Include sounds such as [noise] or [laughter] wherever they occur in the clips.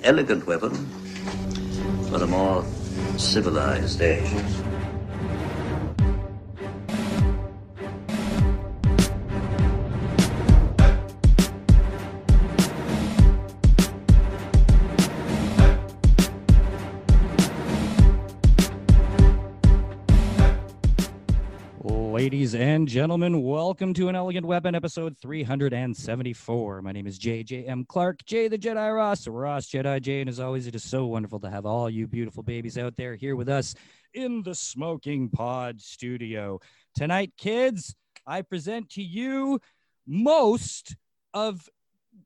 an elegant weapon for a more civilized age. Gentlemen, welcome to an Elegant Weapon episode 374. My name is JJM Clark, Jay the Jedi Ross, Ross Jedi Jay, and as always, it is so wonderful to have all you beautiful babies out there here with us in the Smoking Pod studio. Tonight, kids, I present to you most of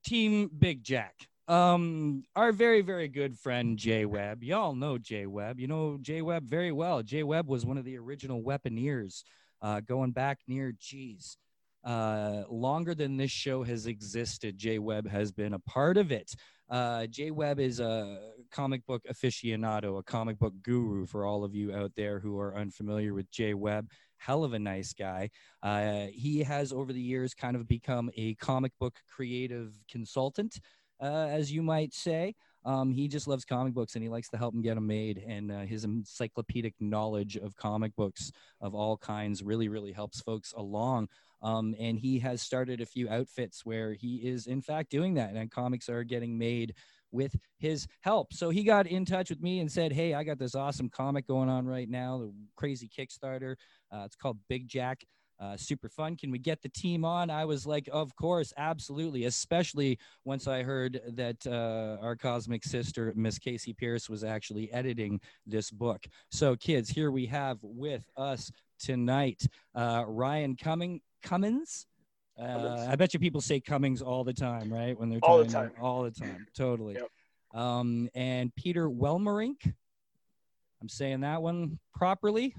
Team Big Jack. Um, our very, very good friend Jay Webb. Y'all know Jay Webb. You know Jay Webb very well. Jay Webb was one of the original weaponeers uh, going back near, geez, uh, longer than this show has existed. Jay Webb has been a part of it. Uh, Jay Webb is a comic book aficionado, a comic book guru for all of you out there who are unfamiliar with Jay Webb. Hell of a nice guy. Uh, he has over the years kind of become a comic book creative consultant, uh, as you might say. Um, he just loves comic books and he likes to help them get them made. And uh, his encyclopedic knowledge of comic books of all kinds really, really helps folks along. Um, and he has started a few outfits where he is, in fact, doing that. And comics are getting made with his help. So he got in touch with me and said, Hey, I got this awesome comic going on right now, the crazy Kickstarter. Uh, it's called Big Jack uh, super fun. Can we get the team on? I was like, of course, absolutely. Especially once I heard that uh, our cosmic sister, Miss Casey Pierce, was actually editing this book. So, kids, here we have with us tonight uh, Ryan Cumming Cummins. Uh, I bet you people say Cummings all the time, right? When they're all the time, all the time, totally. Yep. Um, and Peter Welmerink. I'm saying that one properly.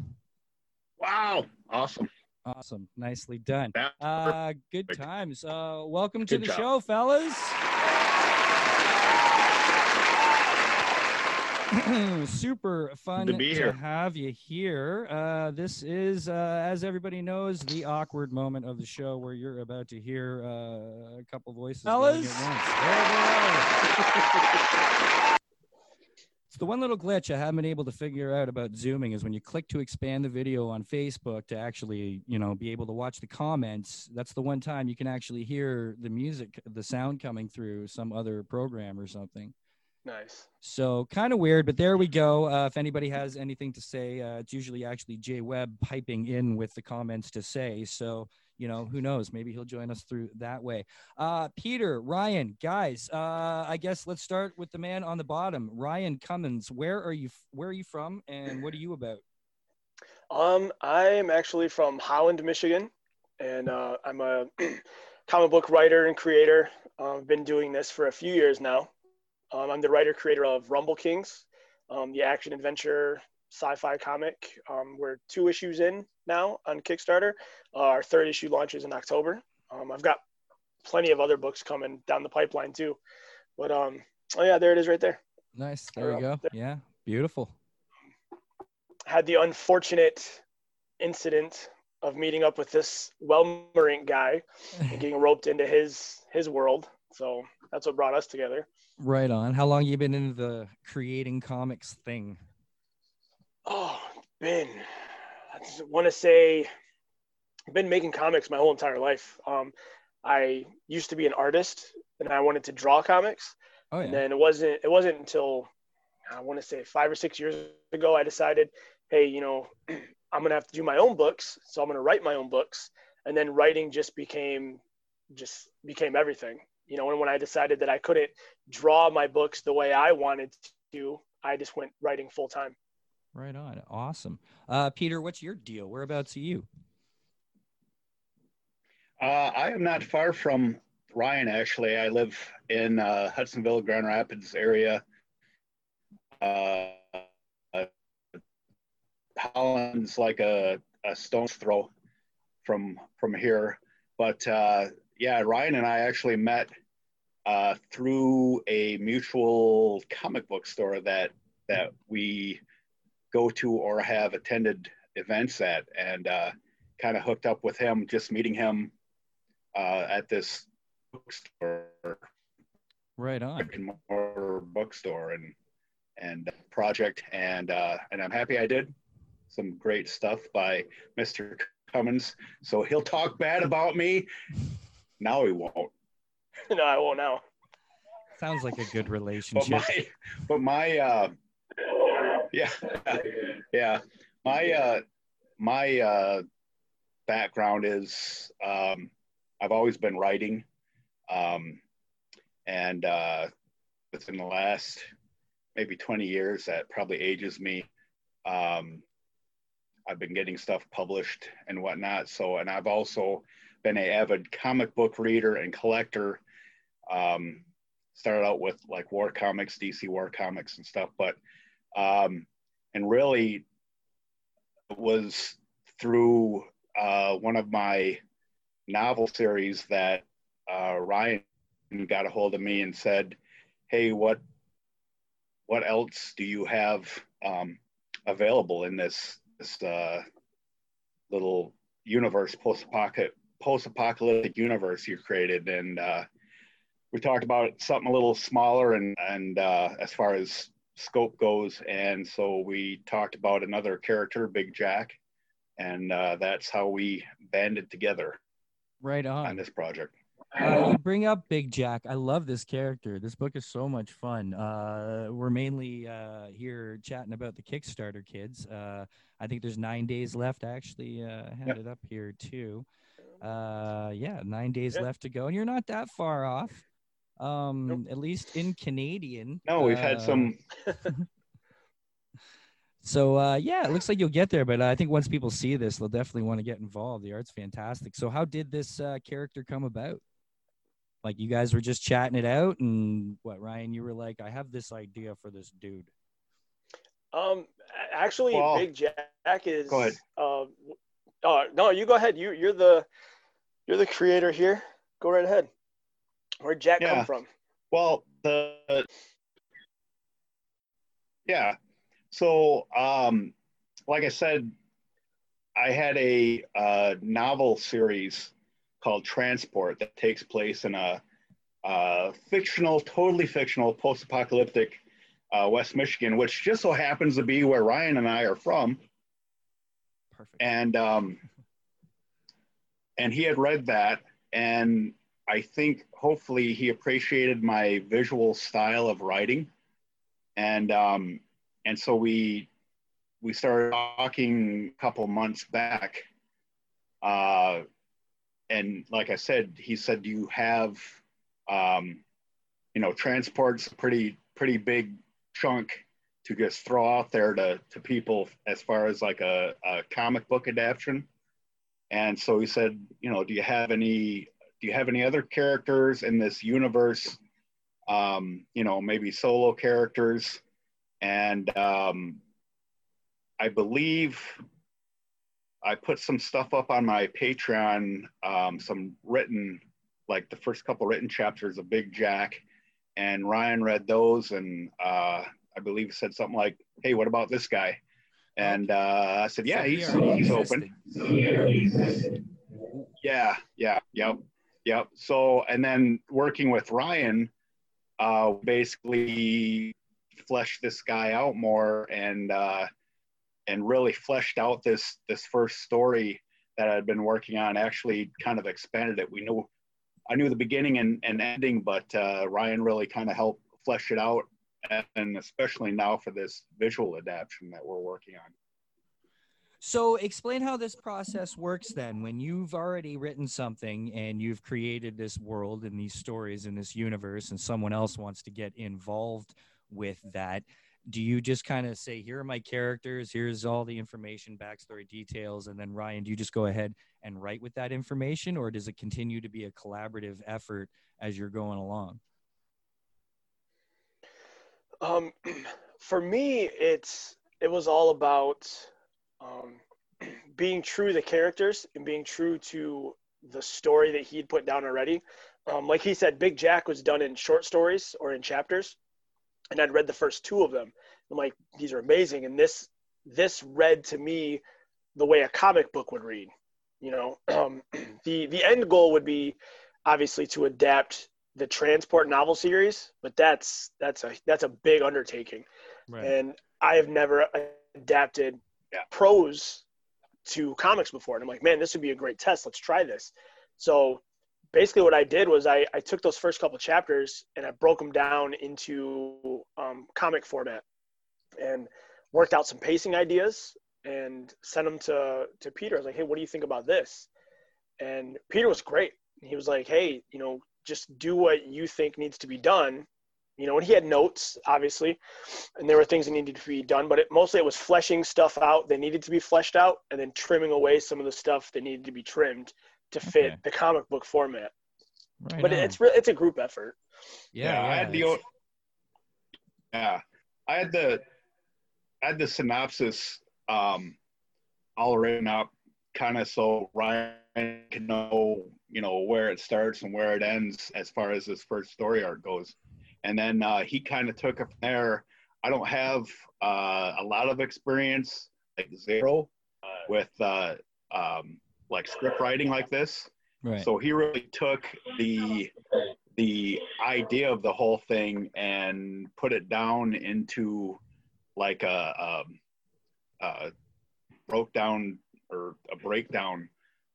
Wow, awesome. Awesome. Nicely done. Uh, good times. Uh, welcome to Good the job. show, fellas. [clears throat] Super fun to be here. have you here. Uh, this is, uh, as everybody knows, the awkward moment of the show where you're about to hear uh, a couple voices. Fellas. [laughs] at once. There they are. It's the one little glitch I haven't been able to figure out about zooming is when you click to expand the video on Facebook to actually, you know, be able to watch the comments. That's the one time you can actually hear the music, the sound coming through some other program or something. Nice. So kind of weird, but there we go. Uh, if anybody has anything to say, uh, it's usually actually Jay Webb piping in with the comments to say. So you know, who knows? Maybe he'll join us through that way. Uh, Peter, Ryan, guys, uh, I guess let's start with the man on the bottom, Ryan Cummins. Where are you? Where are you from, and what are you about? Um, I'm actually from Holland, Michigan, and uh, I'm a [clears throat] comic book writer and creator. I've been doing this for a few years now. Um, I'm the writer creator of Rumble Kings, um, the action adventure sci-fi comic. Um, we're two issues in now on Kickstarter. Uh, our third issue launches in October. Um, I've got plenty of other books coming down the pipeline too. But um, oh yeah, there it is right there. Nice. There we go. Yeah, beautiful. had the unfortunate incident of meeting up with this Welmerink guy and getting [laughs] roped into his his world. So that's what brought us together. Right on. How long you been into the creating comics thing? Oh, been I just want to say I've been making comics my whole entire life. Um, I used to be an artist and I wanted to draw comics. Oh And then it wasn't it wasn't until I want to say five or six years ago I decided, hey, you know, [clears throat] I'm gonna have to do my own books, so I'm gonna write my own books. And then writing just became just became everything. You know, and when I decided that I couldn't draw my books the way I wanted to, I just went writing full time. Right on. Awesome. Uh, Peter, what's your deal? Whereabouts are you? Uh, I am not far from Ryan, actually. I live in uh, Hudsonville, Grand Rapids area. Uh, Holland's like a, a stone's throw from from here. But uh, yeah, Ryan and I actually met uh, through a mutual comic book store that that we go to or have attended events at, and uh, kind of hooked up with him. Just meeting him uh, at this bookstore Right on. and mortar bookstore and and project and uh, and I'm happy I did some great stuff by Mr. Cummins. So he'll talk bad about me. Now he won't. [laughs] no, I won't now. Sounds like a good But relationship. my but my uh, yeah [laughs] yeah my uh, my uh, background is um, I've always been writing. Um, and uh, within the last maybe 20 years, that probably ages me. Um, I've been getting stuff published and whatnot. So, and I've also been an avid comic book reader and collector. Um, started out with like war comics, DC war comics and stuff, but um, and really was through uh, one of my novel series that uh, Ryan got a hold of me and said, "Hey, what what else do you have um, available in this this uh, little universe post post apocalyptic universe you created?" And uh, we talked about something a little smaller and and uh, as far as scope goes, and so we talked about another character, Big Jack, and uh, that's how we banded together Right on on. this project. Uh, you bring up Big Jack. I love this character. This book is so much fun. Uh, we're mainly uh, here chatting about the Kickstarter kids. Uh, I think there's nine days left. I actually uh, had Yep. it up here too. Uh, yeah, nine days Yeah. left to go, and you're not that far off. Um, at least in Canadian. No, we've had Uh, some [laughs] So uh, yeah, it looks like you'll get there, but I think once people see this, they'll definitely want to get involved. The art's fantastic. So how did this uh, character come about? Like you guys were just chatting it out, and what Ryan, you were like, I have this idea for this dude. Um, actually, Well, Big Jack is. go ahead. Uh, oh no, you go ahead. You you're the you're the creator here. Go right ahead. Where'd Jack Yeah. come from? Well, the yeah. So, um, like I said, I had a uh, novel series called Transport that takes place in a uh, fictional, totally fictional, post-apocalyptic uh, West Michigan, which just so happens to be where Ryan and I are from. Perfect. and um, and he had read that, and I think hopefully he appreciated my visual style of writing, and um, and so we we started talking a couple months back, uh, and like I said, he said, "Do you have, um, you know, transport's a pretty pretty big chunk." to just throw out there to, to people as far as like a, a comic book adaptation. And so he said, you know, do you have any do you have any other characters in this universe? Um, you know, maybe solo characters. And um, I believe I put some stuff up on my Patreon, um, some written, like the first couple written chapters of Big Jack, and Ryan read those, and uh, I believe said something like, "Hey, what about this guy?" And uh, I said, "Yeah, So he he's he's open." Yeah, yeah, yep, yep. So, and then working with Ryan, uh, basically fleshed this guy out more and uh, and really fleshed out this this first story that I'd been working on. Actually, kind of expanded it. We knew I knew the beginning and, and ending, but uh, Ryan really kind of helped flesh it out, and especially now for this visual adaptation that we're working on. So explain how this process works then. When you've already written something and you've created this world and these stories in this universe, and someone else wants to get involved with that, do you just kind of say, "Here are my characters. Here's all the information, backstory, details," and then Ryan, do you just go ahead and write with that information, or does it continue to be a collaborative effort as you're going along? Um, [clears throat] for me, it's it was all about um, [clears throat] being true to the characters and being true to the story that he'd put down already. Um, like he said, Big Jack was done in short stories or in chapters, and I'd read the first two of them. I'm like, these are amazing, and this this read to me the way a comic book would read. You know, [clears throat] um, [clears throat] the the end goal would be obviously to adapt the transport novel series, but that's that's a that's a big undertaking, Right. and I have never adapted Yeah. prose to comics before, and I'm like, man, this would be a great test. Let's try this. So basically, what I did was I I took those first couple chapters and I broke them down into um, comic format, and worked out some pacing ideas and sent them to to Peter. I was like, hey, what do you think about this? And Peter was great. He was like, hey, you know, just do what you think needs to be done. You know, and he had notes, obviously, and there were things that needed to be done, but it, mostly it was fleshing stuff out that needed to be fleshed out and then trimming away some of the stuff that needed to be trimmed to fit Okay. the comic book format. right but on. it's re- it's a group effort. yeah, I had the it's- yeah, I had the I had the synopsis um all written up, kind of so Ryan can know you know where it starts and where it ends as far as this first story arc goes, and then uh, he kind of took it from there. I don't have uh, a lot of experience, like zero, with uh, um, like script writing like this. right. So he really took the the idea of the whole thing and put it down into like a, a, a broke down or a breakdown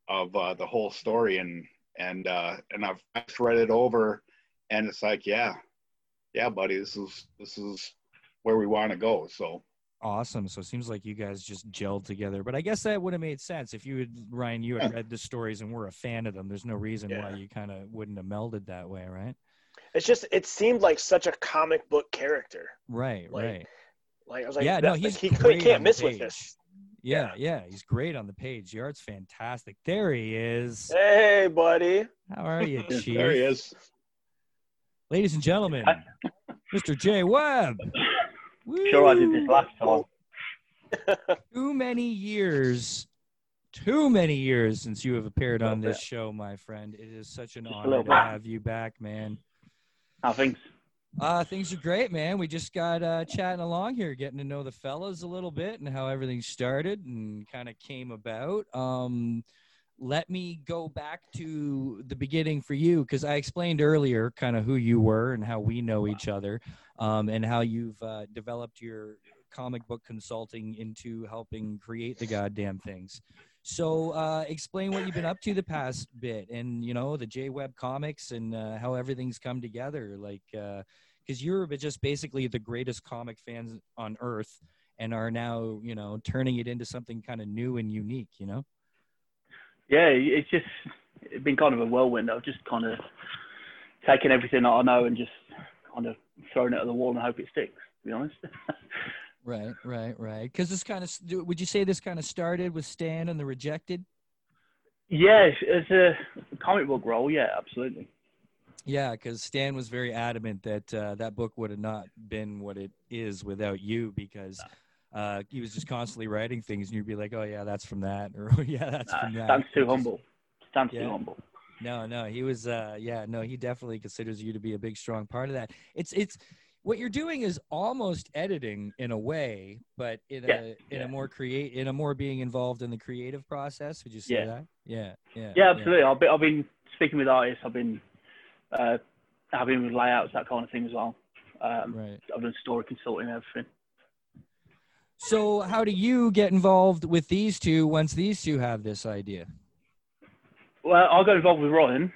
of uh, the whole story and and uh, and I've read it over and it's like yeah yeah buddy this is this is where we want to go so Awesome. So it seems like you guys just gelled together. But I guess that would have made sense if you had Ryan, you had read the stories and were a fan of them. There's no reason why you kind of wouldn't have melded that way, right? It's just it seemed like such a comic book character. Right, Like, right. Like I was like, yeah, no, that- he's he, great he can't on miss with this. Yeah, yeah, he's great on the page. The art's fantastic. There he is. Hey, buddy. How are you, Chief? [laughs] there he is Ladies and gentlemen, Mr. Jay Webb. Sure, I did this last time. [laughs] Too many years, too many years since you have appeared on this show, my friend. It is such an Just honor to have you back, man. How things? Uh, things are great, man. We just got uh, chatting along here, getting to know the fellas a little bit and how everything started and kind of came about. Um, let me go back to the beginning for you because I explained earlier kind of who you were and how we know each other um, and how you've uh, developed your comic book consulting into helping create the goddamn things. So, uh, explain what you've been up to the past bit, and you know the J Web comics and uh, how everything's come together. Like, because you're just basically the greatest comic fans on earth, and are now you know turning it into something kind of new and unique. You know. Yeah, it's just it's been kind of a whirlwind. I've just kind of taken everything that I know and just kind of thrown it at the wall and hope it sticks. To be honest. [laughs] Right, right, right. Because this kind of would you say this kind of started with Stan and the Rejected? yeah, it's a comic book role, yeah, absolutely. Yeah, because Stan was very adamant that uh, that book would have not been what it is without you, because uh, he was just constantly writing things, and you'd be like, "Oh yeah, that's from that," [laughs] or "Oh yeah, that's Nah, from that." Stan's too humble. Stan's Yeah. too humble. No, no, he was. Uh, yeah, no, he definitely considers you to be a big, strong part of that. It's, it's what you're doing is almost editing in a way, but in Yeah, a in yeah. a more create in a more being involved in the creative process. Would you say Yeah. that? Yeah, yeah, Yeah, absolutely. I've been, I've been speaking with artists. I've been uh, having with layouts, that kind of thing as well. Um, Right. I've done story consulting everything. So, how do you get involved with these two once these two have this idea? Well, I got involved with Ryan.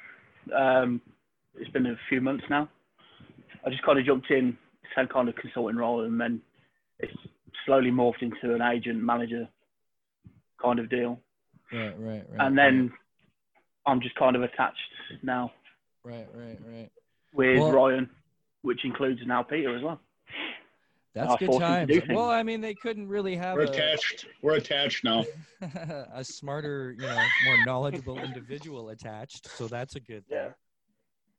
Um, it's been a few months now. I just kind of jumped in, same kind of consulting role, and then it's slowly morphed into an agent manager kind of deal. Right, right, right. and then I'm just kind of attached now right, right, right. with Well- Ryan, which includes now Peter as well. That's I good forced times. Well, I mean, they couldn't really have we're a, attached we're attached now [laughs] a smarter, you know, more knowledgeable individual attached. So that's a good thing. Yeah.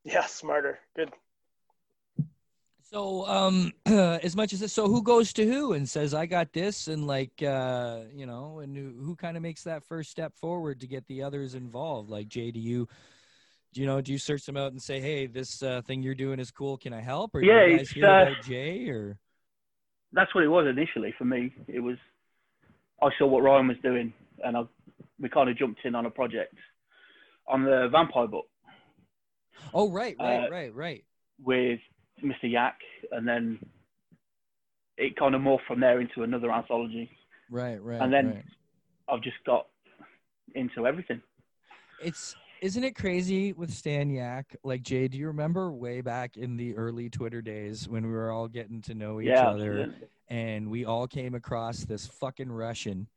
Yeah, smarter. Good. So, um, [clears throat] as much as this, so who goes to who and says, "I got this," and like, uh, you know, and who, who kind of makes that first step forward to get the others involved? Like, Jay, do you, do you know, do you search them out and say, "Hey, this uh, thing you're doing is cool. Can I help?" Or do Yeah, you guys hear uh, about Jay? Or That's what it was initially for me. It was I saw what Ryan was doing, and I, we kind of jumped in on a project on the vampire book. Oh, right, right, Uh, right, right. with Mr. Yak, and then it kind of morphed from there into another anthology. Right, right. and then- right. I've just got into everything. it's isn't it crazy with Stan Yak? Like Jay, do you remember way back in the early Twitter days when we were all getting to know each yeah, other absolutely. and we all came across this fucking Russian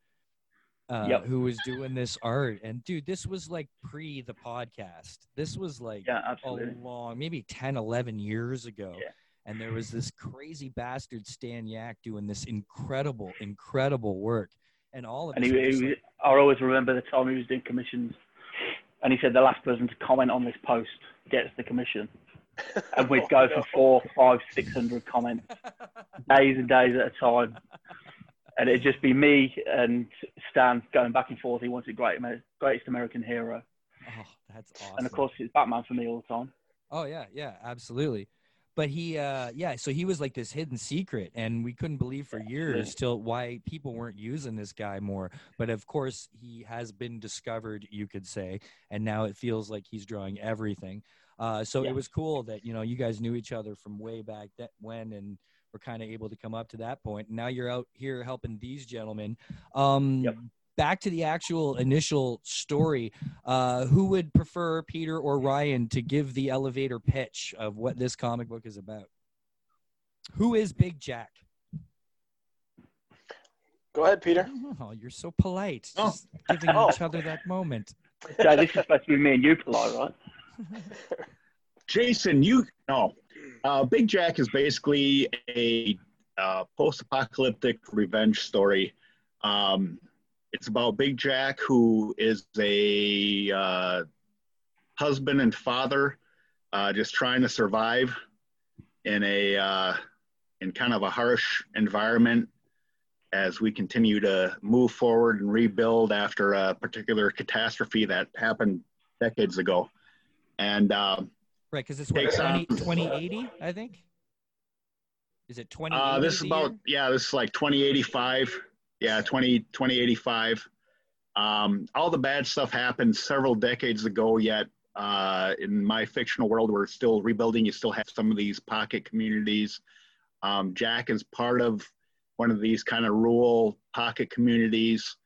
uh, Yep. who was doing this art. And dude, this was like pre the podcast. This was like yeah, a long, maybe 10, 11 years ago. Yeah. And there was this crazy bastard Stan Yak doing this incredible, incredible work. And all of And he, he, like, I always remember the time he was doing commissions, and he said the last person to comment on this post gets the commission. [laughs] And we'd go for four, five, six hundred comments, days and days at a time. And it'd just be me and Stan going back and forth. He wanted great, greatest American hero, oh, that's awesome. and of course it's Batman for me all the time. Oh yeah, yeah, absolutely. But he, uh, yeah, so he was like this hidden secret, and we couldn't believe for years till why people weren't using this guy more. But of course, he has been discovered, you could say, and now it feels like he's drawing everything. Uh, so Yeah. it was cool that you know you guys knew each other from way back that when, and were kind of able to come up to that point. And now you're out here helping these gentlemen. Um, Yep. Back to the actual initial story. Uh, who would prefer Peter or Ryan to give the elevator pitch of what this comic book is about? Who is Big Jack? Go ahead, Peter. Oh, you're so polite. Oh. Just giving Oh. each other that moment. Jay, this is supposed to be me and you polite, right? [laughs] Jason, you no. Uh, Big Jack is basically a uh, post-apocalyptic revenge story. Um, it's about Big Jack, who is a uh, husband and father, uh, just trying to survive in a uh, in kind of a harsh environment as we continue to move forward and rebuild after a particular catastrophe that happened decades ago. And um, Right, because it's what, 20, 2080, I think? Is it 2080? Uh, this is about yeah, this is like 2085. Yeah, 20 2085. Um, all the bad stuff happened several decades ago. Yet uh, in my fictional world, we're still rebuilding. You still have some of these pocket communities. Um, Jack is part of one of these kind of rural pocket communities.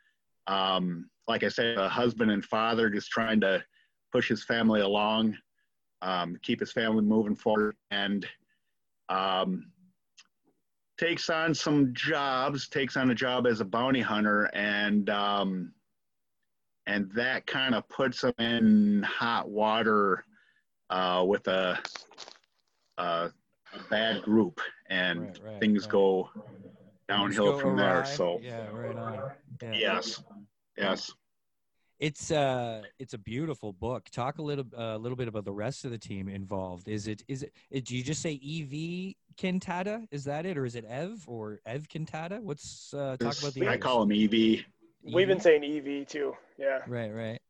Um, like I said, a husband and father just trying to push his family along, um, keep his family moving forward, and um, takes on some jobs, takes on a job as a bounty hunter, and um, and that kind of puts him in hot water uh, with a, a, a bad group, and Right, right, things right. go downhill go from there. So yeah, right on. Yeah. yes, yes. It's uh it's a beautiful book. Talk a little a little bit about the rest of the team involved. Is it is it, it do you just say EV Cantata? Is that it or is it Ev or Ev Cantata? What's uh talk about the I others. call him E EV. We've been saying EV too. Yeah. Right, right.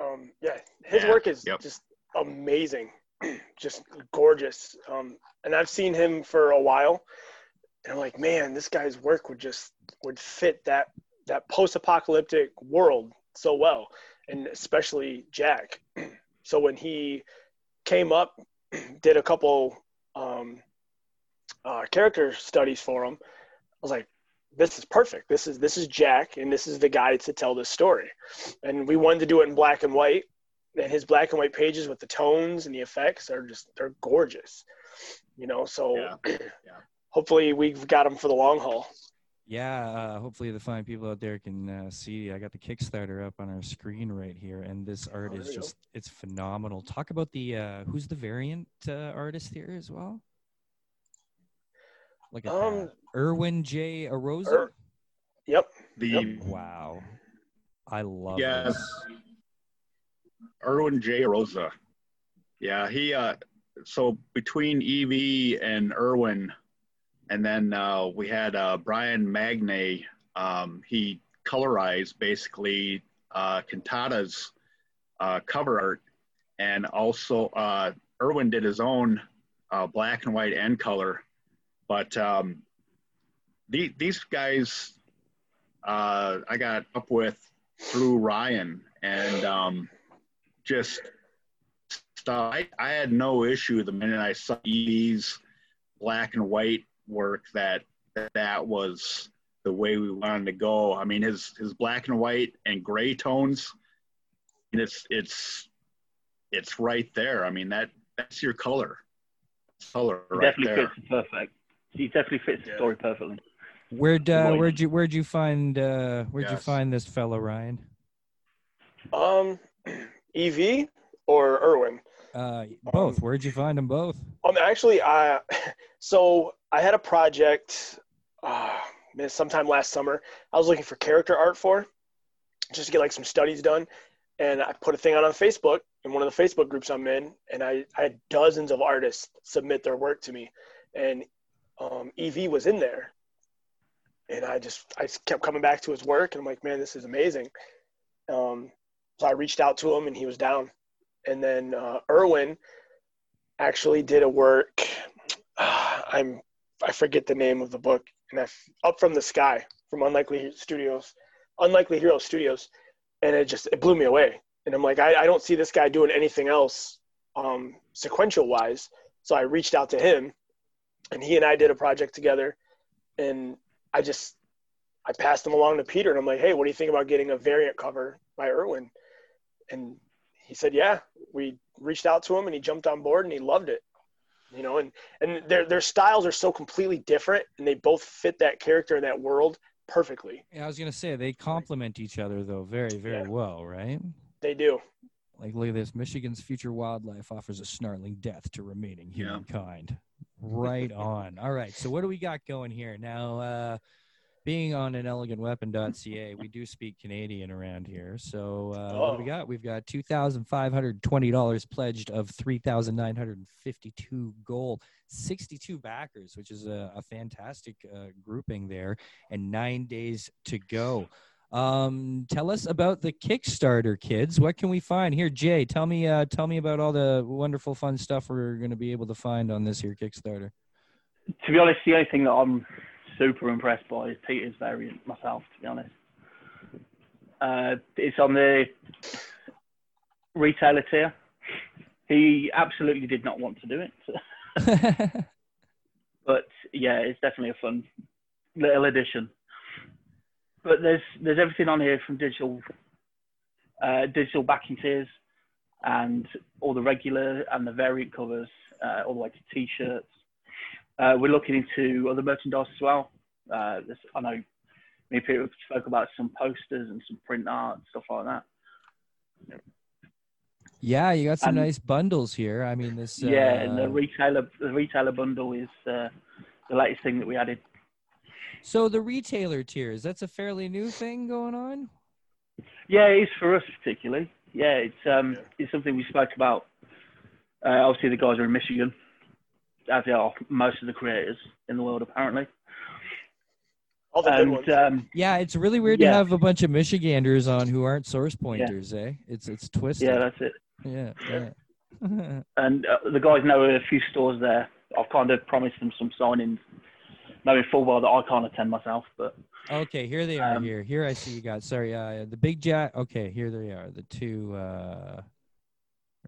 Um, yeah. His Yeah, work is yep. just amazing, [clears throat] just gorgeous. Um, and I've seen him for a while, and I'm like, man, this guy's work would just would fit that that post-apocalyptic world so well, and especially Jack. [clears throat] So when he came up, [clears throat] did a couple um, uh, character studies for him, I was like, this is perfect. This is this is Jack, and this is the guy to tell this story. And we wanted to do it in black and white. And his black and white pages with the tones and the effects are just they're gorgeous. You know, so Yeah. [clears throat] hopefully we've got him for the long haul. Yeah, uh, hopefully the fine people out there can uh, see. I got the Kickstarter up on our screen right here, and this art Oh, is there you go. just it's phenomenal. Talk about the uh, who's the variant uh, artist here as well. Look at Um, that, Erwin J. Arosa. Er- Yep. The Yep. wow, I love Yes. this. Erwin J. Rosa. Yeah, he uh so between Evie and Erwin and then uh we had uh Brian Magne um he colorized basically uh Cantata's uh cover art and also uh Erwin did his own uh black and white and color but um the, these guys uh I got up with through Ryan and um just stuff. I, I had no issue the minute I saw these black and white work that that, was the way we wanted to go. I mean, his his black and white and gray tones, and it's it's it's right there. I mean that that's your color. Color right definitely there. perfect. He definitely fits the story perfectly. Where'd uh, where'd you where'd you find uh, where'd you Yes. find this fellow Ryan? Um, [clears throat] EV or Irwin? Uh, both. Where'd you find them both? Um, actually, I [laughs] so I had a project, uh, man, sometime last summer. I was looking for character art for, just to get like some studies done, and I put a thing out on Facebook in one of the Facebook groups I'm in, and I, I had dozens of artists submit their work to me, and um, EV was in there, and I just I just kept coming back to his work, and I'm like, man, this is amazing. Um, so I reached out to him, and he was down, and then uh, Irwin actually did a work. [sighs] I'm I forget the name of the book, and I up from the sky from Unlikely Studios, Unlikely Hero Studios, and it just it blew me away. And I'm like, I, I don't see this guy doing anything else, um, sequential wise. So I reached out to him, and he and I did a project together, and I just I passed him along to Peter, and I'm like, hey, what do you think about getting a variant cover by Irwin? And he said, yeah. We reached out to him, and he jumped on board, and he loved it you know and and their their styles are so completely different and they both fit that character and that world perfectly Yeah, I was gonna say they complement each other though very very Yeah. well, right? they do Like look at this. Michigan's future wildlife offers a snarling death to remaining Yeah. Right on. All right. So what do we got going here now? Uh, being on an elegantweapon.ca, we do speak Canadian around here. So uh, what do we Oh. got? We've got two thousand five hundred twenty dollars pledged of three thousand nine hundred fifty-two gold, sixty-two backers, which is a, a fantastic uh, grouping there, and nine days to go. Um, tell us about the Kickstarter, kids. What can we find here, Jay? Tell me, uh, tell me about all the wonderful, fun stuff we're going to be able to find on this here Kickstarter. To be honest, the only thing that I'm super impressed by is Peter's variant myself. To be honest, uh, it's on the retailer tier. He absolutely did not want to do it, [laughs] [laughs] but yeah, it's definitely a fun little addition. But there's there's everything on here from digital uh, digital backing tiers and all the regular and the variant covers, uh, all the way to t-shirts. Uh, we're looking into other merchandise as well. Uh, I know me and Peter spoke about some posters and some print art and stuff like that. yeah, you got some And- nice bundles here. I mean, this. Uh, yeah, and the retailer the retailer bundle is uh, the latest thing that we added. So the retailer tiers, that's a fairly new thing going on. Yeah, it is for us particularly. Yeah, it's um, it's something we spoke about. Uh, obviously, the guys are in Michigan, as are most of the creators in the world, apparently. all the good ones um, Yeah, it's really weird to have a bunch of Michiganders on who aren't source pointers, eh? It's it's twisted. yeah, that's it. yeah, yeah. [laughs] And uh, the guys know a few stores there. I've kind of promised them some signings, knowing full well that I can't attend myself. But Okay, here they are. Um, here, here I see you got. Sorry, uh, the big jack. Okay, here they are. The two. Uh,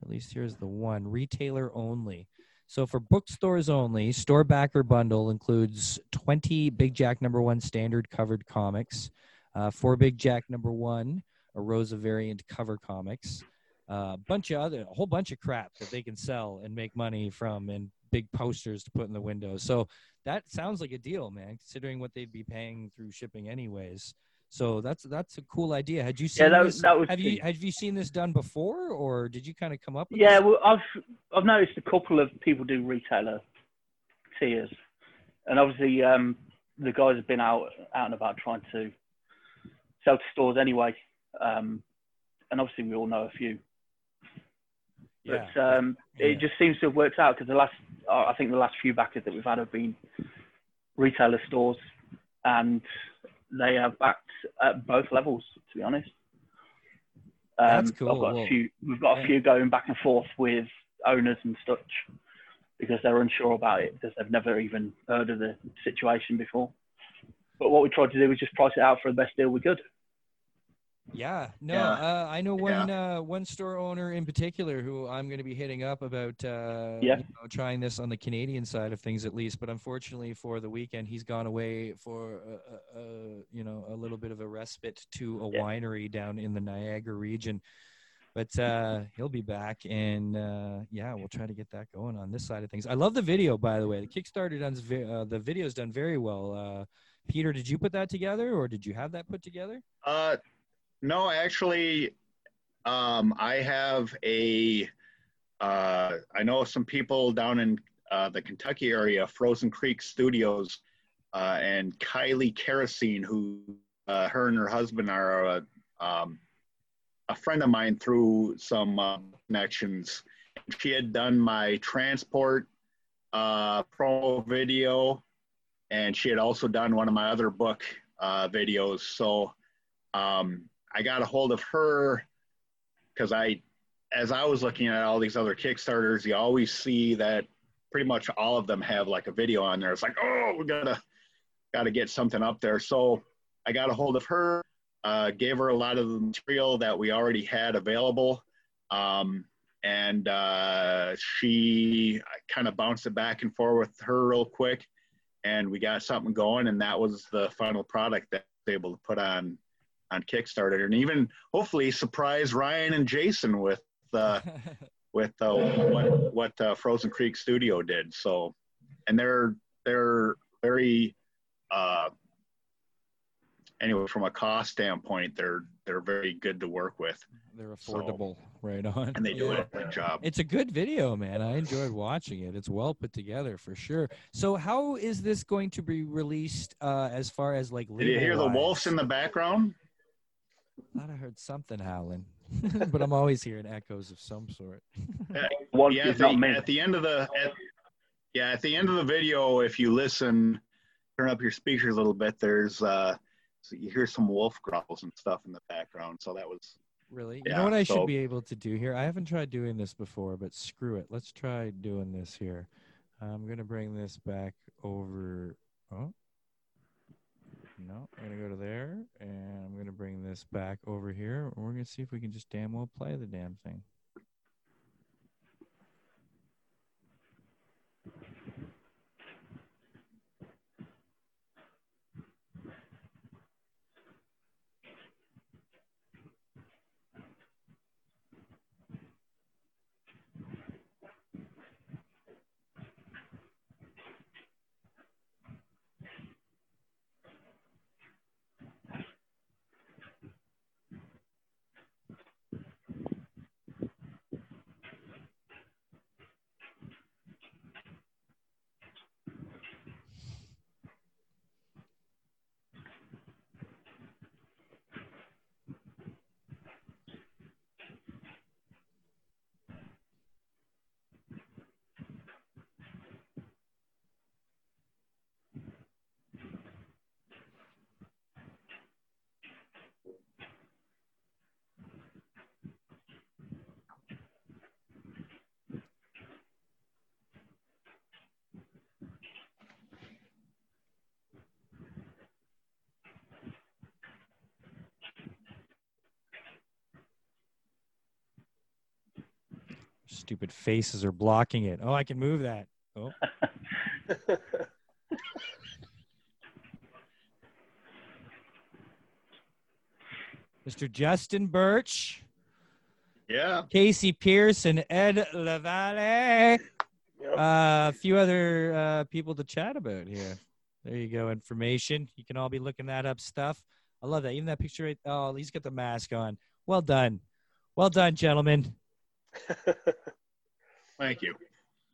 at least here's the one. Retailer only. So for bookstores only, store backer bundle includes 20 Big Jack number one standard covered comics, uh, four Big Jack number one, a Rosa variant cover comics, a uh, bunch of other, a whole bunch of crap that they can sell and make money from, and big posters to put in the windows. So that sounds like a deal, man. Considering what they'd be paying through shipping, anyways. So that's that's a cool idea. Had you seen yeah, that, this? that was. have you have you seen this done before, or did you kind of come up? with Yeah, this? well, I've I've noticed a couple of people do retailer tiers, and obviously um, the guys have been out out and about trying to sell to stores anyway, um, and obviously we all know a few. Yeah. But um, Yeah. it just seems to have worked out because the last uh, I think the last few backers that we've had have been retailer stores, and they have backed at both levels. To be honest, um, That's cool. I've got Well, a few. We've got yeah. a few going back and forth with owners and such because they're unsure about it because they've never even heard of the situation before. But what we tried to do was just price it out for the best deal we could. Yeah, no, Yeah. Uh, I know one uh, one store owner in particular who I'm going to be hitting up about uh, Yeah. you know, trying this on the Canadian side of things at least. But unfortunately for the weekend, he's gone away for a, a, a, you know a little bit of a respite to a Yeah. winery down in the Niagara region. But uh, he'll be back, and uh, yeah, we'll try to get that going on this side of things. I love the video, by the way. The Kickstarter done uh, the video's done very well. Uh, Peter, did you put that together, or did you have that put together? Uh, no, actually, um, I have a. Uh, I know some people down in uh, the Kentucky area, Frozen Creek Studios, uh, and Kylie Kerosene, who uh, her and her husband are a, um, a friend of mine through some uh, connections. She had done my transport uh, promo video, and she had also done one of my other book uh, videos. So um, I got a hold of her because I, as I was looking at all these other Kickstarters, you always see that pretty much all of them have like a video on there. It's like, oh, we gotta gotta get something up there. So I got a hold of her, uh, gave her a lot of the material that we already had available, um, and uh, she kind of bounced it back and forth with her real quick, and we got something going, and that was the final product that was able to put on on Kickstarter, and even hopefully surprise Ryan and Jason with uh, [laughs] with uh, what what uh, Frozen Creek Studio did. So, and they're they're very uh, anyway from a cost standpoint, they're they're very good to work with, They're So- affordable, right on. and they do Yeah. a good job. It's a good video, man. I enjoyed watching it. It's well put together for sure. So, how is this going to be released uh, as far as like? Did you hear the wolves in the background? Thought I heard something howling, [laughs] but I'm always hearing echoes of some sort. [laughs] One yeah, at the, at the end of the at, yeah at the end of the video, if you listen, turn up your speakers a little bit. There's uh, so you hear some wolf growls and stuff in the background. So that was Really? You know what I so- should be able to do here? I haven't tried doing this before, but screw it. Let's try doing this here. I'm going to bring this back over. Oh. No, I'm to go to there and I'm to bring this back over here. And We're to see if we can just damn well play the damn thing. Stupid faces are blocking it. Oh, I can move that. Oh, [laughs] Mr. Justin Birch, yeah. Casey Pierce, and Ed Lavalle. Yep. Uh, a few other uh, people to chat about here. There you go. Information. You can all be looking that up stuff. I love that. Even that picture. Right, oh, he's got the mask on. Well done. Well done, gentlemen. [laughs] Thank you.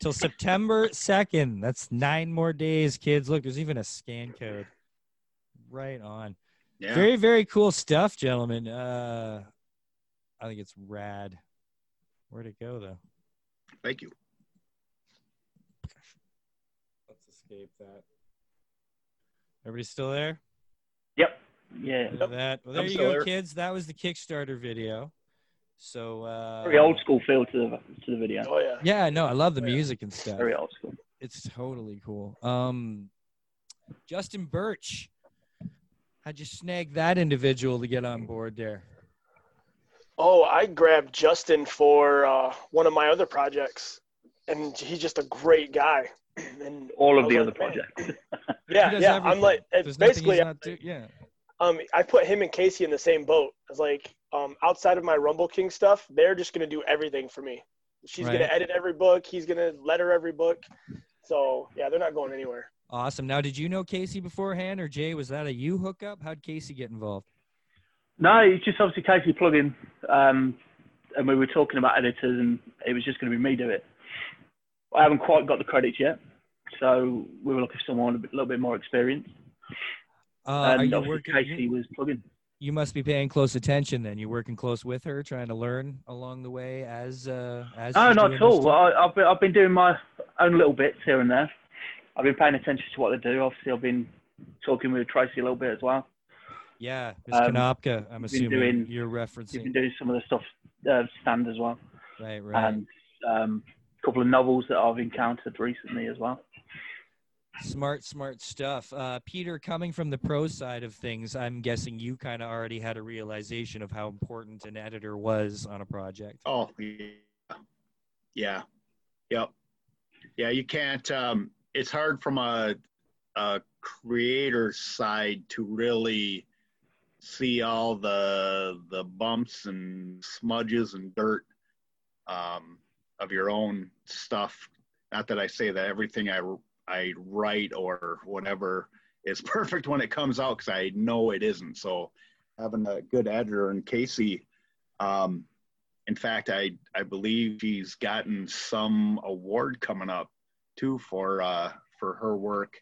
Till September 2nd. That's nine more days, kids. Look, there's even a scan code. Right on. Yeah. Very, very cool stuff, gentlemen. Uh, I think it's rad. Where'd it go, though? Thank you. Let's escape that. Everybody still there? Yep. Yeah. Look that. Well, there I'm you go, there. kids. That was the Kickstarter video. So, uh, Very old school feel to the to the video. oh yeah. Yeah, no, I love the Oh, yeah. music and stuff. Very old school. It's totally cool. Um, Justin Birch, how'd you snag that individual to get on board there? Oh, I grabbed Justin for uh, one of my other projects, and he's just a great guy. [clears throat] And All of the like, other "Man." projects. [laughs] Yeah, He does yeah. I'm like, it's There's nothing basically, he's not do- yeah. Um, I put him and Casey in the same boat. I was like, um, outside of my Rumble King stuff, they're just gonna do everything for me. She's Right. gonna edit every book. He's gonna letter every book. So yeah, they're not going anywhere. Awesome. Now, did you know Casey beforehand, or Jay? Was that a you hookup? How'd Casey get involved? No, it's just obviously Casey plug-in, um, and we were talking about editors, and it was just going to be me do it. I haven't quite got the credits yet, so we were looking for someone a bit- little bit more experienced. Uh, and you obviously working? Casey was plug-in. you must be paying close attention then. you're working close with her, trying to learn along the way as uh, as. No, not at all. I, I've been, I've been doing my own little bits here and there. I've been paying attention to what they do. Obviously, I've been talking with Tracy a little bit as well. Yeah, Ms. Um, Kanopka. I'm assuming doing- you're We've been doing some of the stuff uh, stand as well, Right, right. and um, a couple of novels that I've encountered recently as well. Smart, smart stuff. Uh, Peter, coming from the pro side of things, I'm guessing you kind of already had a realization of how important an editor was on a project. Oh, yeah. Yeah. Yep. Yeah, you can't um it's hard from a a creator side to really see all the the bumps and smudges and dirt um of your own stuff. Not that I say that everything I I write or whatever is [laughs] perfect when it comes out because I know it isn't. So having a good editor and Casey um in fact, I I believe she's gotten some award coming up too for uh for her work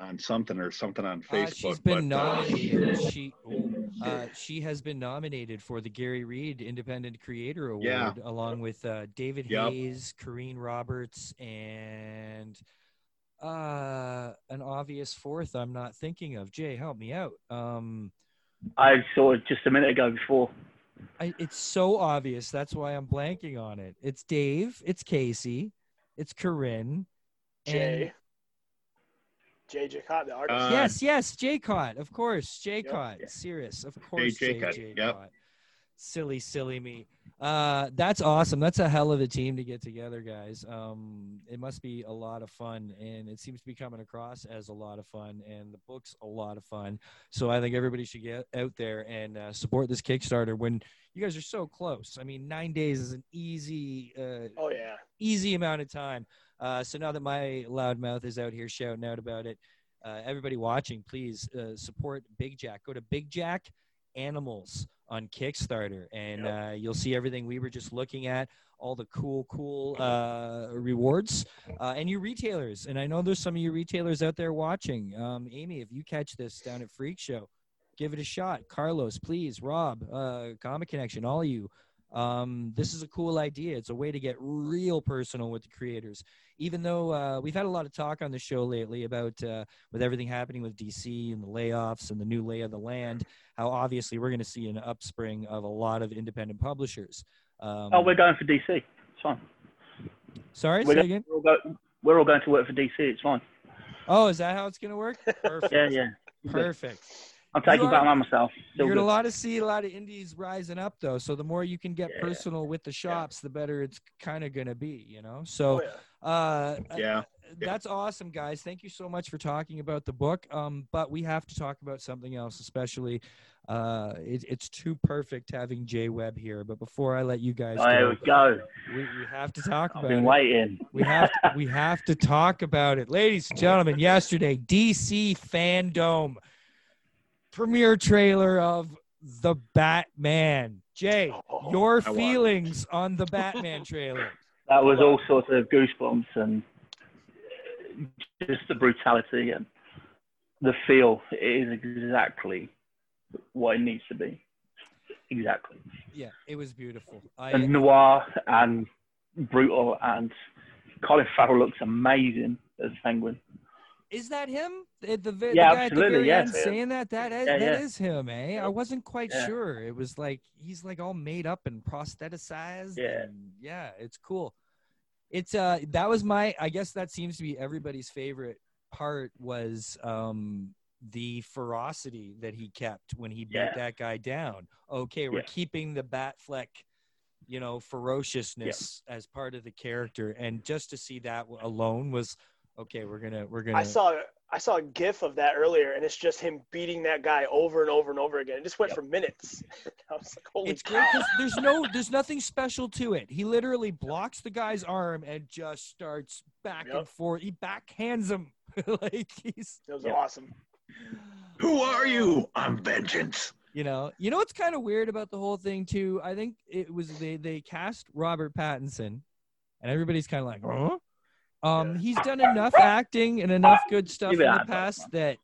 on something or something on Uh, Facebook. she's been but, uh, nominated. [laughs] She uh, she has been nominated for the Gary Reed Independent Creator Award, Yeah. along with uh, David Yep. Hayes, Corrine Roberts, and uh, an obvious fourth. I'm not thinking of. Jay, help me out. Um, I saw it just a minute ago before. I, it's so obvious. That's why I'm blanking on it. It's Dave. It's Casey. It's Corinne. Jay. Jay Jacott, the artist. Uh, yes, yes, Jay Cott, of course, Jay Yep. Cott, serious, of course, Jay, Jay Cott, Jay yep. Silly, silly me. Uh, that's awesome. That's a hell of a team to get together, guys. Um, it must be a lot of fun, and it seems to be coming across as a lot of fun, and the book's a lot of fun. So I think everybody should get out there and uh, support this Kickstarter when you guys are so close. I mean, nine days is an easy, uh, Oh yeah. easy amount of time. Uh, so now that my loudmouth is out here shouting out about it, uh, everybody watching, please uh, support Big Jack. Go to Big Jack Animals on Kickstarter, and uh, you'll see everything we were just looking at, all the cool, cool uh, rewards, uh, and you retailers. And I know there's some of you retailers out there watching. Um, Amy, if you catch this down at Freak Show, give it a shot. Carlos, please. Rob, uh, Comic Connection, all of you. Um, this is a cool idea. It's a way to get real personal with the creators. Even though uh, we've had a lot of talk on the show lately about uh, with everything happening with DC and the layoffs and the new lay of the land, how obviously we're going to see an upspring of a lot of independent publishers. Um, Oh, we're going for DC. It's fine. sorry, We're, say go- again. we're, all go- we're all going to work for DC. It's fine. Oh, is that how it's going to work? [laughs] Perfect. Yeah, yeah. Perfect. I'm taking about are- myself. Still You're good. gonna lot of see a lot of indies rising up though. So the more you can get Yeah. personal with the shops, the better it's kind of gonna be. You know. So Oh yeah. uh, Yeah. that's awesome, guys. Thank you so much for talking about the book. Um, but we have to talk about something else, especially. Uh, it, it's too perfect having Jay Webb here. But before I let you guys Oh, there go, we go. we, we have to talk I've about been it. waiting. We have to, we have to talk about it, ladies and gentlemen. Yesterday, DC Fandom premiere trailer of the Batman. Jay, oh, your I watched. feelings on the [laughs] Batman trailer? That was all sorts of goosebumps and just the brutality and the feel is exactly what it needs to be. Exactly. Yeah, it was beautiful. I And noir and brutal and Colin Farrell looks amazing as Penguin. Is that him? The, the, the Yeah, guy at the very yes. end saying that that is, Yeah, that yeah. is him, eh? I wasn't quite sure. It was like he's like all made up and prostheticized. Yeah. and yeah, it's cool. It's uh that was my I guess that seems to be everybody's favorite part was um the ferocity that he kept when he beat that guy down. Okay, we're keeping the Batfleck, you know, ferociousness as part of the character, and just to see that alone was okay. We're gonna we're gonna. I saw I saw a GIF of that earlier, and it's just him beating that guy over and over and over again. It just went Yep. for minutes. [laughs] I was like, holy it's great cow. because there's no there's nothing special to it. He literally blocks the guy's arm and just starts back Yep. and forth. He backhands him [laughs] like he's It was Yeah. awesome. Who are you? I'm vengeance. you know you know what's kind of weird about the whole thing too i think it was they they cast robert pattinson and everybody's kind of like huh? Um he's done enough acting and enough good stuff in the past that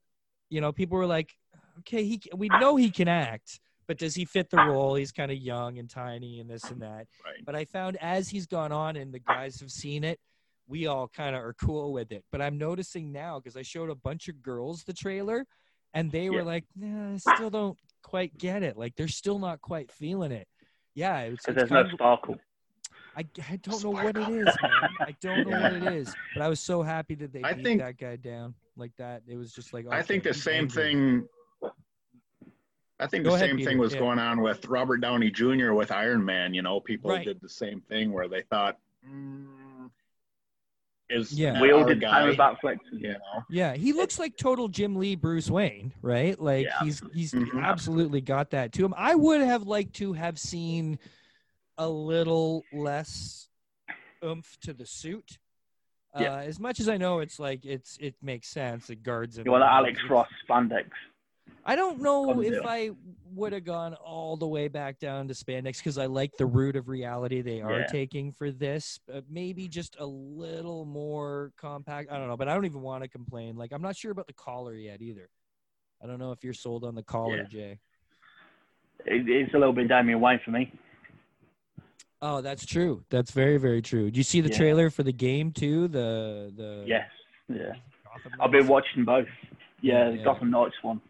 you know people were like okay he we know he can act but does he fit the role? He's kind of young and tiny and this and that. Right. but i found as he's gone on and the guys have seen it we all kind of are cool with it. But i'm noticing now because i showed a bunch of girls the trailer and they were Yeah. like nah, i still don't quite get it. Like they're still not quite feeling it. Yeah it's, it's there's no kind of, sparkle. I, I don't know what it is man i don't know what it [laughs] is but i was so happy that they I beat think- that guy down like that it was just like I think the same angry. thing. I think Go the ahead, same Peter. thing was Yeah. going on with Robert Downey Jr. with Iron Man. You know, people Right. did the same thing where they thought, mm, "Is Yeah. that We all did guy?" time with Batfleck. You know, Yeah, he looks like total Jim Lee Bruce Wayne, right? Like Yeah, he's he's Mhm. absolutely got that to him. I would have liked to have seen a little less oomph to the suit. Yeah. Uh, as much as I know it's like it's it makes sense. It guards him. You want the Alex Ross spandex. I don't know if. I would have gone all the way back down to spandex because I like the root of reality they are Yeah. taking for this. Uh, maybe just a little more compact. I don't know, but I don't even want to complain. Like I'm not sure about the collar yet either. I don't know if you're sold on the collar, Yeah. Jay. It, it's a little bit Damian Wayne for me. Oh, that's true. That's very very true. Do you see the Yeah. trailer for the game too? The the Yes. Yeah. I've been watching both. Yeah, the Yeah. Gotham Knights one.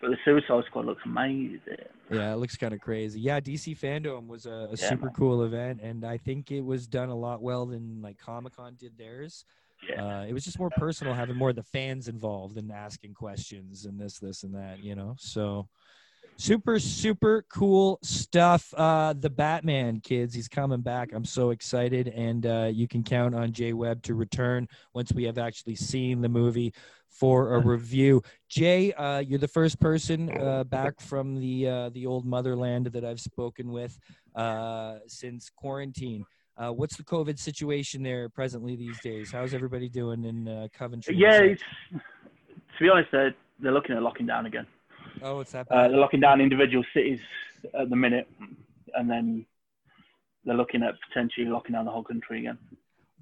But the Suicide Squad looks amazing. Yeah, it looks kind of crazy. Yeah, DC Fandom was a, a Yeah, super man. cool event, and I think it was done a lot well than like Comic Con did theirs. Yeah. Uh, it was just more personal, having more of the fans involved and asking questions and this, this, and that. You know, so super, super cool stuff. Uh, the Batman kids, he's coming back. I'm so excited, and uh, you can count on Jay Webb to return once we have actually seen the movie for a review. Jay, uh, you're the first person uh, back from the uh, the old motherland that I've spoken with uh, since quarantine. Uh, what's the COVID situation there presently these days? How's everybody doing in uh, Coventry? Yeah, it's, to be honest, they're, they're looking at locking down again. Oh, it's that Uh, they're locking down individual cities at the minute, and then they're looking at potentially locking down the whole country again.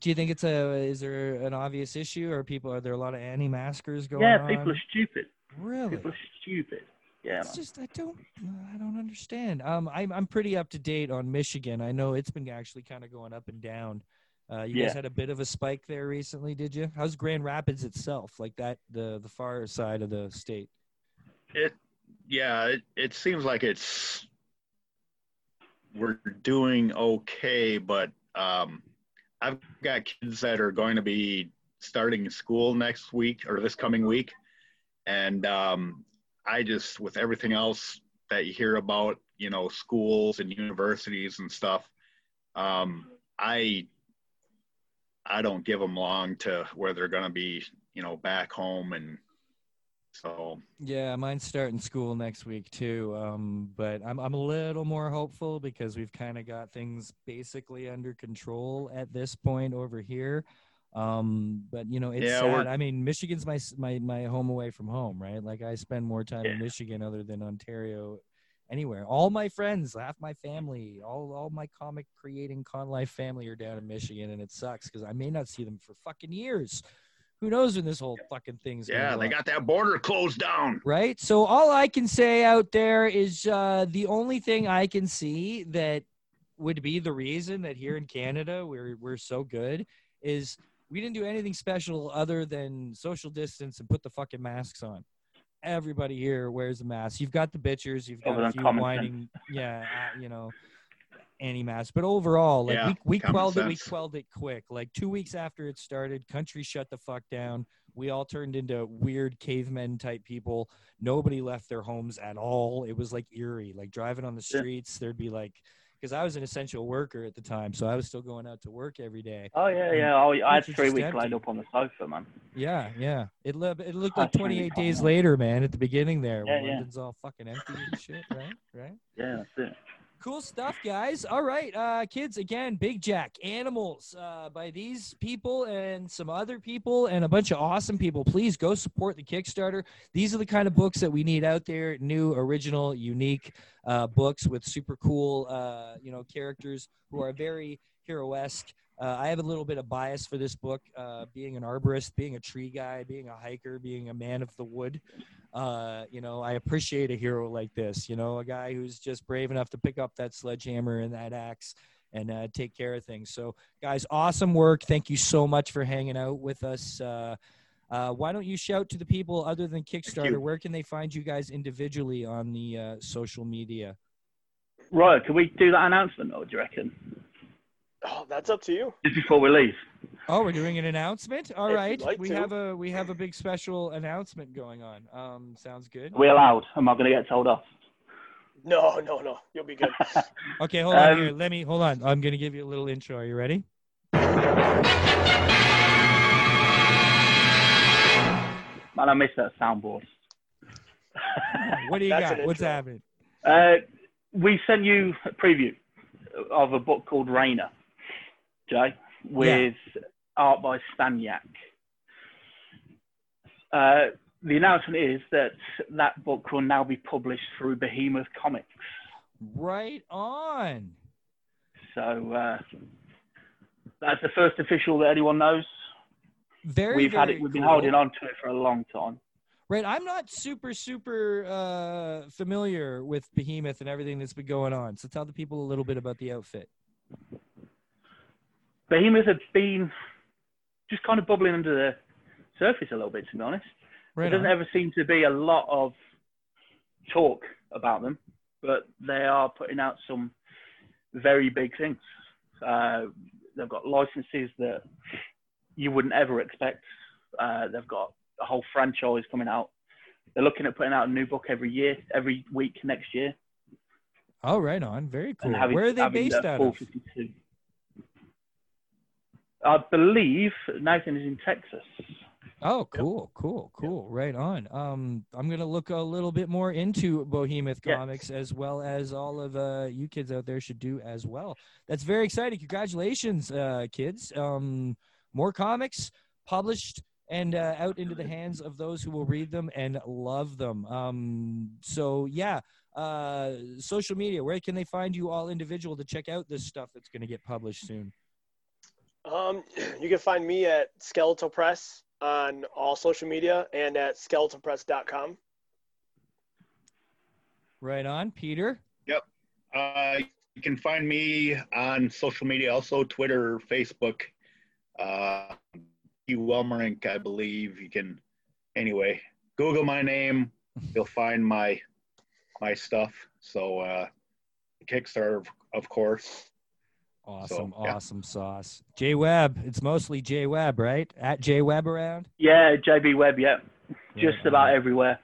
Do you think it's a? Is there an obvious issue, or people? Are there a lot of anti-maskers going yeah, on? people are stupid. really. People are stupid. Yeah, It's just I don't I don't understand. Um, I'm I'm pretty up to date on Michigan. I know it's been actually kind of going up and down. Uh, you guys had a bit of a spike there recently, did you? How's Grand Rapids itself, like that the the far side of the state? It. Yeah, it, it seems like it's we're doing okay, but um, I've got kids that are going to be starting school next week or this coming week, and um, I just with everything else that you hear about, you know, schools and universities and stuff, um, I I don't give them long to where they're going to be, you know, back home and so Yeah, mine's starting school next week too. Um, but I'm I'm a little more hopeful because we've kind of got things basically under control at this point over here. Um, but you know, it's Yeah, sad. I mean, Michigan's my my my home away from home, right? Like I spend more time in Michigan other than Ontario anywhere. All my friends, half my family, all all my comic creating con life family are down in Michigan and it sucks because I may not see them for fucking years. Who knows when this whole fucking thing's gonna yeah, they got that border closed down. right? So all I can say out there is uh, the only thing I can see that would be the reason that here in Canada we're we're so good is we didn't do anything special other than social distance and put the fucking masks on. Everybody here wears a mask. You've got the bitchers, you've got a few whining, yeah, uh, you know, anti-mask. But overall, like Yeah, we we common quelled it, we quelled it quick. Like two weeks after it started, country shut the fuck down. we all turned into weird cavemen type people. Nobody left their homes at all. It was like eerie. Like driving on the Yeah. streets, there'd be like, because I was an essential worker at the time, so I was still going out to work every day. Oh yeah, yeah. I, I had three weeks empty. laid up on the sofa, man. Yeah, yeah. It lo- it looked ah, like 28 days later, man. At the beginning there, Yeah, when yeah. London's all fucking empty and shit, right? Right. Yeah, that's it. Cool stuff, guys. All right, uh, kids. Again, Big Jack, Animals, uh, by these people and some other people and a bunch of awesome people. Please go support the Kickstarter. These are the kind of books that we need out there: new, original, unique uh, books with super cool, uh, you know, characters who are very hero-esque. Uh, I have a little bit of bias for this book, uh, being an arborist, being a tree guy, being a hiker, being a man of the wood. Uh, you know, I appreciate a hero like this. You know, a guy who's just brave enough to pick up that sledgehammer and that axe and uh, take care of things. So, guys, awesome work. Thank you so much for hanging out with us. Uh, uh, why don't you shout to the people other than Kickstarter? Where can they find you guys individually on the uh, social media? Right, can we do that announcement, or do you reckon? Oh, that's up to you. Just before we leave. Oh, we're doing an announcement. All If right, like we to. have a we have a big special announcement going on. Um, sounds good. Are we allowed? Am I going to get told off? No, no, no. You'll be good. [laughs] Okay, hold on Um, here. Let me hold on. I'm gonna give you a little intro. Are you ready? Man, I missed that soundboard. [laughs] What do you That's got? What's happening? Uh, we sent you a preview of a book called Rainer, Jay, with art by Stanyak. Uh, the announcement is that that book will now be published through Behemoth Comics. Right on. So uh, that's the first official that anyone knows. Very. we've had it. We've been cool. holding on to it for a long time. Right. I'm not super super uh, familiar with Behemoth and everything that's been going on. So tell the people a little bit about the outfit. Behemoth have been just kind of bubbling under the surface a little bit, to be honest. Right. there doesn't on. ever seem to be a lot of talk about them, but they are putting out some very big things. Uh, they've got licenses that you wouldn't ever expect. Uh, they've got a whole franchise coming out. They're looking at putting out a new book every year, every week next year, Oh, right on. Very cool. having, Where are they based out of? 52. I believe Nathan is in Texas. Oh, cool, cool, cool. Right on. Um, I'm gonna look a little bit more into Behemoth Yes. comics as well as all of uh, you kids out there should do as well. That's very exciting. Congratulations, uh, kids. Um, more comics published and uh, out into the hands of those who will read them and love them. Um, so yeah, uh, social media. Where can they find you all individual to check out this stuff that's gonna get published soon? Um, [clears throat] you can find me at Skeletal Press on all social media and at skeletalpress.com. Right on, Peter. Yep. Uh, you can find me on social media, also Twitter, Facebook. Uh, Hugh Welmerink, I believe. You can, anyway, Google my name. [laughs] You'll find my my stuff. So uh, Kickstarter, of, of course. Awesome, yeah. awesome sauce. J Webb. It's mostly J Webb, right? At J Webb around. Yeah, JB Webb, yeah. Just about on. everywhere.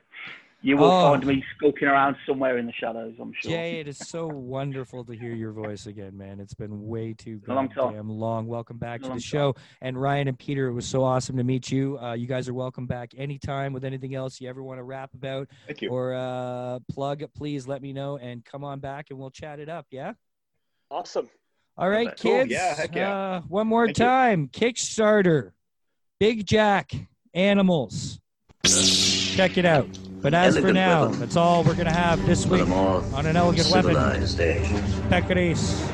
You will Oh. find me skulking around somewhere in the shadows, I'm sure. Jay, it is so wonderful to hear your voice again, man. It's been way too a long time. goddamn long. Welcome back a to the long show. And Ryan and Peter, it was so awesome to meet you. Uh, you guys are welcome back anytime with anything else you ever want to rap about Thank you. or uh, plug. Please let me know and come on back and we'll chat it up. Yeah. Awesome. All right, Cool. kids. Yeah, heck yeah. Uh, one more Thank you. time. Kickstarter. Big Jack Animals. Check it out. But as for now, weapon. that's all we're gonna have this week on an elegant weapon. civilized age. Pecaris.